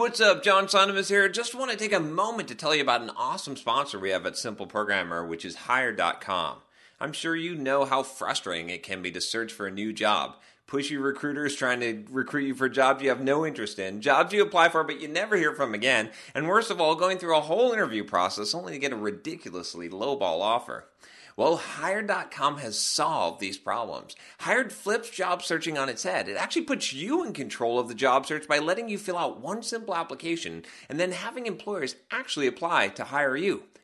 what's up? John Sonmez here. Just want to take a moment to tell you about an awesome sponsor we have at Simple Programmer, which is Hired.com. I'm sure you know how frustrating it can be to search for a new job. Pushy recruiters trying to recruit you for jobs you have no interest in, jobs you apply for but you never hear from again, and worst of all, going through a whole interview process only to get a ridiculously lowball offer. Well, Hired.com has solved these problems. Hired flips job searching on its head. It actually puts you in control of the job search by letting you fill out one simple application and then having employers actually apply to hire you.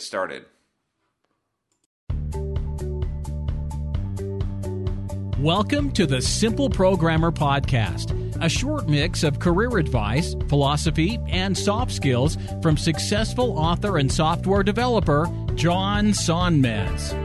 started. Welcome to the Simple Programmer Podcast, a short mix of career advice, philosophy, and soft skills from successful author and software developer John Sonmez.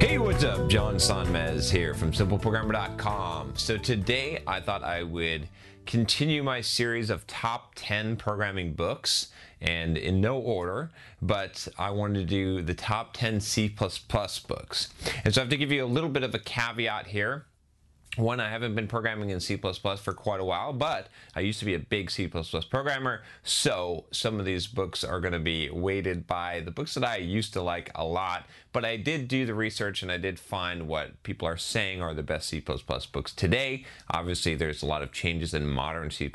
Hey, what's up? John Sonmez here from simpleprogrammer.com. So today I thought I would continue my series of top 10 programming books and in no order, but I wanted to do the top 10 C++ books. And so I have to give you a little bit of a caveat here. One, I haven't been programming in C++ for quite a while, but I used to be a big C++ programmer, so some of these books are going to be weighted by the books that I used to like a lot, but I did do the research and I did find what people are saying are the best C++ books today. Obviously, there's a lot of changes in modern C++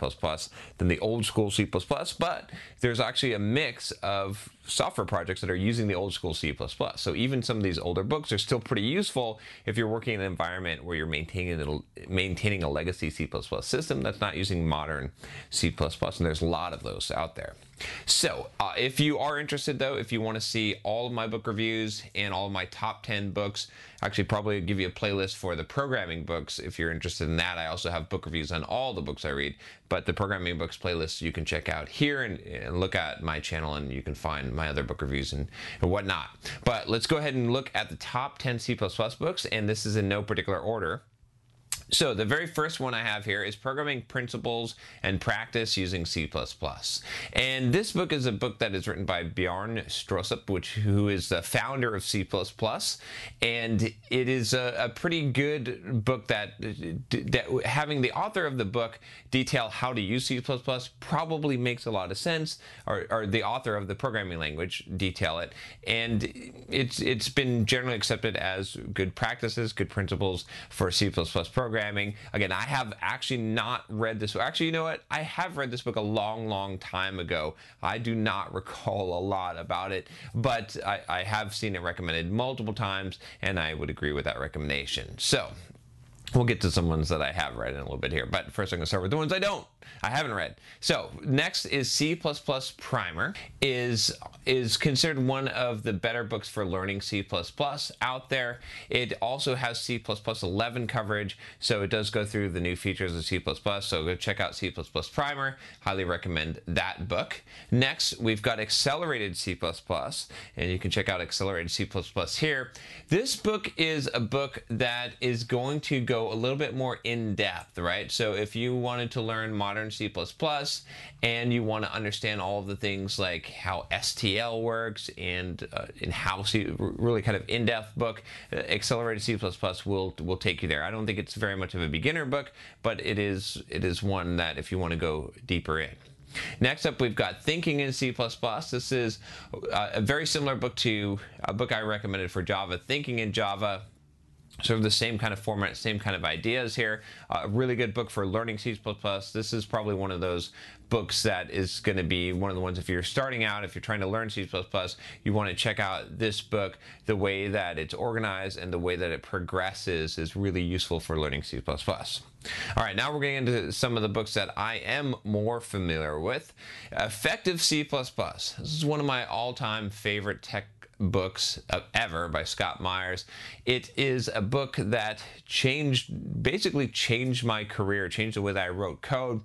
than the old school C++, but there's actually a mix of software projects that are using the old school C++. So even some of these older books are still pretty useful if you're working in an environment where you're maintaining a, maintaining a legacy C++ system that's not using modern C++, and there's a lot of those out there. So, uh, if you are interested though, if you want to see all of my book reviews and all of my top 10 books, actually probably give you a playlist for the programming books if you're interested in that. I also have book reviews on all the books I read, but the programming books playlist you can check out here and, and look at my channel and you can find my other book reviews and, and whatnot. But let's go ahead and look at the top 10 C++ books, and this is in no particular order. So the very first one I have here is Programming Principles and Practice Using C++. And this book is a book that is written by Bjarne Stroustrup, which who is the founder of C++. And it is a, a pretty good book that, that having the author of the book detail how to use C++ probably makes a lot of sense, or, or the author of the programming language detail it. And it's it's been generally accepted as good practices, good principles for C++ programming programming. Again, I have actually not read this. Actually, you know what? I have read this book a long, long time ago. I do not recall a lot about it, but I, I have seen it recommended multiple times, and I would agree with that recommendation. So, We'll get to some ones that I have read in a little bit here, but first I'm to start with the ones I don't. I haven't read. So next is C++ Primer. is is considered one of the better books for learning C++ out there. It also has C++ 11 coverage, so it does go through the new features of C++. So go check out C++ Primer. Highly recommend that book. Next, we've got Accelerated C++, and you can check out Accelerated C++ here. This book is a book that is going to go a little bit more in depth, right? So if you wanted to learn modern C++ and you want to understand all of the things like how STL works and uh, how C, really kind of in-depth book, uh, Accelerated C++ will will take you there. I don't think it's very much of a beginner book, but it is it is one that if you want to go deeper in. Next up, we've got Thinking in C++. This is uh, a very similar book to a book I recommended for Java, Thinking in Java sort of the same kind of format, same kind of ideas here. Uh, a really good book for learning C++. This is probably one of those books that is going to be one of the ones if you're starting out, if you're trying to learn C++, you want to check out this book. The way that it's organized and the way that it progresses is really useful for learning C++. All right, now we're getting into some of the books that I am more familiar with. Effective C++. This is one of my all-time favorite tech books uh, ever by Scott Meyers. It is a book that changed, basically changed my career, changed the way that I wrote code.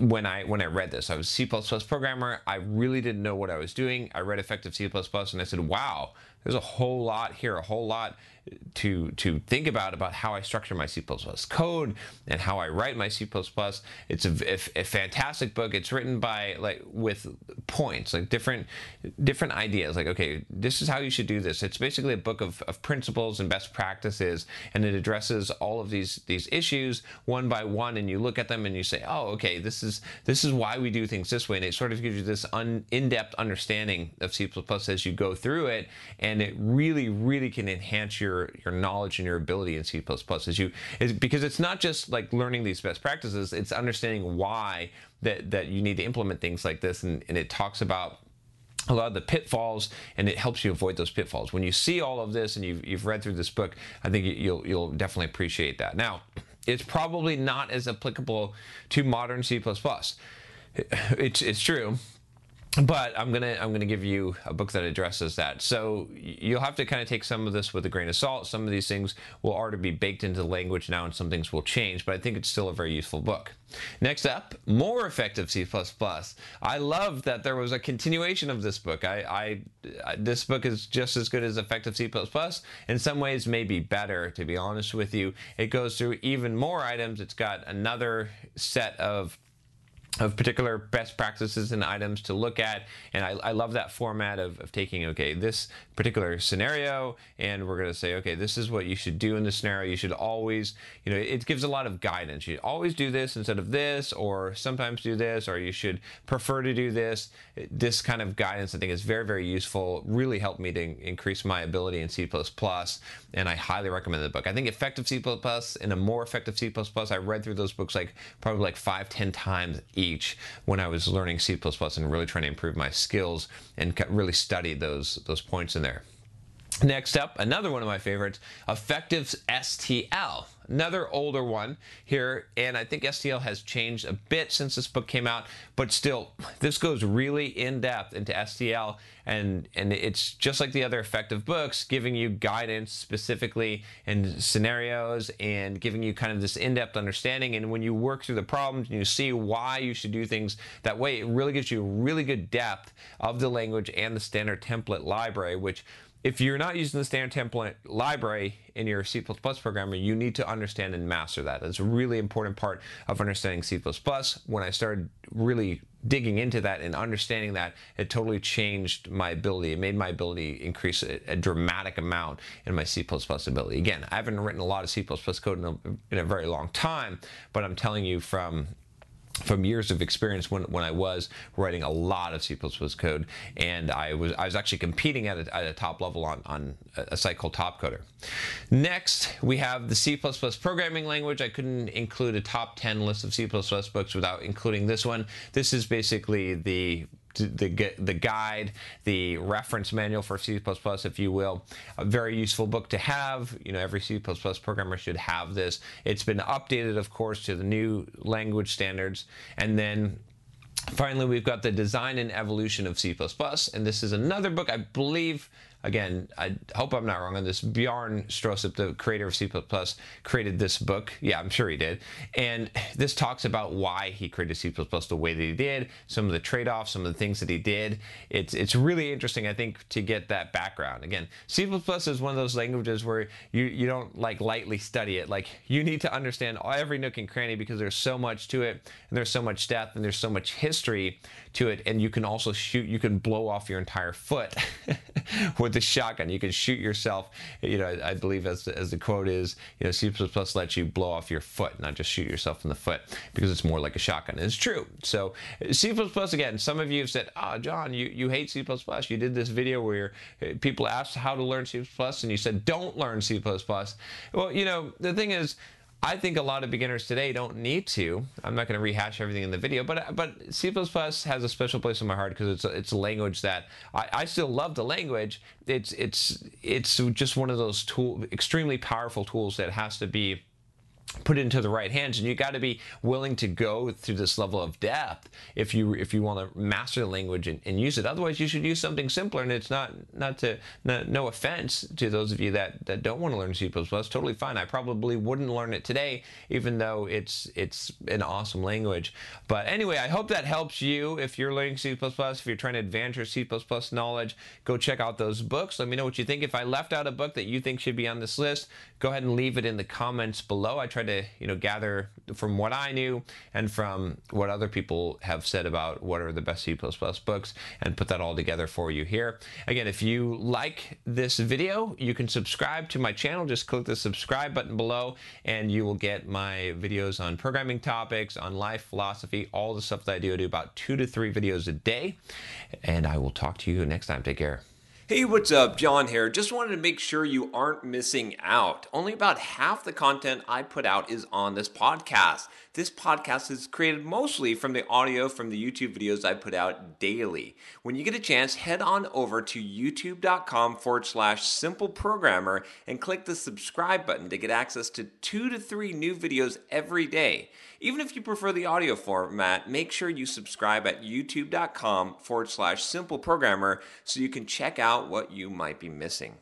When I when I read this, I was a C++ programmer. I really didn't know what I was doing. I read Effective C++ and I said, "Wow, there's a whole lot here, a whole lot to to think about about how I structure my C++ code and how I write my C++. It's a, a, a, fantastic book. It's written by like with points, like different different ideas. Like okay, this is how you should do this. It's basically a book of, of principles and best practices, and it addresses all of these these issues one by one. And you look at them and you say, oh, okay, this is this is why we do things this way. And it sort of gives you this un, in-depth understanding of C++ as you go through it, and it really really can enhance your your your knowledge and your ability in C++ as you is because it's not just like learning these best practices it's understanding why that that you need to implement things like this and, and it talks about a lot of the pitfalls and it helps you avoid those pitfalls. When you see all of this and you've, you've read through this book i think you'll you'll definitely appreciate that. Now it's probably not as applicable to modern c++ it's, it's true but I'm gonna I'm gonna give you a book that addresses that. So you'll have to kind of take some of this with a grain of salt. Some of these things will already be baked into language now, and some things will change. But I think it's still a very useful book. Next up, more effective C++. I love that there was a continuation of this book. I, I, I this book is just as good as effective C++. In some ways, maybe better. To be honest with you, it goes through even more items. It's got another set of of particular best practices and items to look at. And I, I love that format of, of, taking, okay, this particular scenario, and we're going to say, okay, this is what you should do in this scenario. You should always, you know, it gives a lot of guidance. You always do this instead of this, or sometimes do this, or you should prefer to do this. This kind of guidance, I think, is very, very useful. Really helped me to increase my ability in C++, and I highly recommend the book. I think Effective C++ and a more effective C++, I read through those books like probably like five, ten times each when I was learning C++ and really trying to improve my skills and really study those those points in there. Next up, another one of my favorites, Effective STL. Another older one here, and I think STL has changed a bit since this book came out, but still, this goes really in depth into STL, and and it's just like the other effective books, giving you guidance specifically in scenarios and giving you kind of this in-depth understanding. And when you work through the problems and you see why you should do things that way, it really gives you really good depth of the language and the standard template library, which if you're not using the standard template library in your C++ programming, you need to understand and master that. That's a really important part of understanding C++. When I started really digging into that and understanding that, it totally changed my ability. It made my ability increase a, a dramatic amount in my C++ ability. Again, I haven't written a lot of C++ code in a, in a very long time, but I'm telling you from from years of experience when, when I was writing a lot of C++ code, and I was I was actually competing at a, at a top level on, on a site called Topcoder. Next, we have the C++ programming language. I couldn't include a top 10 list of C++ books without including this one. This is basically the the, the guide, the reference manual for C++, if you will. A very useful book to have. You know, every C++ programmer should have this. It's been updated, of course, to the new language standards. And then finally, we've got the design and evolution of C++. And this is another book, I believe, again, I hope I'm not wrong on this. Bjarne Stroustrup, the creator of C++, created this book. Yeah, I'm sure he did. And this talks about why he created C++ the way that he did, some of the trade-offs, some of the things that he did. It's it's really interesting, I think, to get that background. Again, C++ is one of those languages where you you don't like lightly study it. Like you need to understand every nook and cranny because there's so much to it, and there's so much depth, and there's so much history to it, and you can also shoot, you can blow off your entire foot with the shotgun. You can shoot yourself. You know, I believe as as the quote is, you know, C++ lets you blow off your foot, not just shoot yourself in the foot, because it's more like a shotgun. And it's true. So C++ again. Some of you have said, "Ah, oh, John, you you hate C++. You did this video where uh, people asked how to learn C++, and you said don't learn C++." Well, you know, the thing is I think a lot of beginners today don't need to. I'm not going to rehash everything in the video, but but C++ has a special place in my heart because it's a, it's a language that I, I still love the language. It's it's it's just one of those tool extremely powerful tools that has to be put it into the right hands. And you got to be willing to go through this level of depth if you if you want to master the language and, and, use it. Otherwise you should use something simpler and it's not not to no offense to those of you that that don't want to learn C++ totally fine. I probably wouldn't learn it today even though it's it's an awesome language. But anyway I hope that helps you. If you're learning C++ if you're trying to advance your C++ knowledge go check out those books. Let me know what you think. If I left out a book that you think should be on this list go ahead and leave it in the comments below. I try to you know gather from what I knew and from what other people have said about what are the best C++ books and put that all together for you here. Again, if you like this video, you can subscribe to my channel. Just click the subscribe button below and you will get my videos on programming topics, on life philosophy, all the stuff that I do. I do about two to three videos a day. And I will talk to you next time. Take care. Hey, what's up? John here. Just wanted to make sure you aren't missing out. Only about half the content I put out is on this podcast. This podcast is created mostly from the audio from the YouTube videos I put out daily. When you get a chance, head on over to youtube.com forward slash simple programmer and click the subscribe button to get access to two to three new videos every day. Even if you prefer the audio format, make sure you subscribe at youtube.com forward slash simple programmer so you can check out what you might be missing.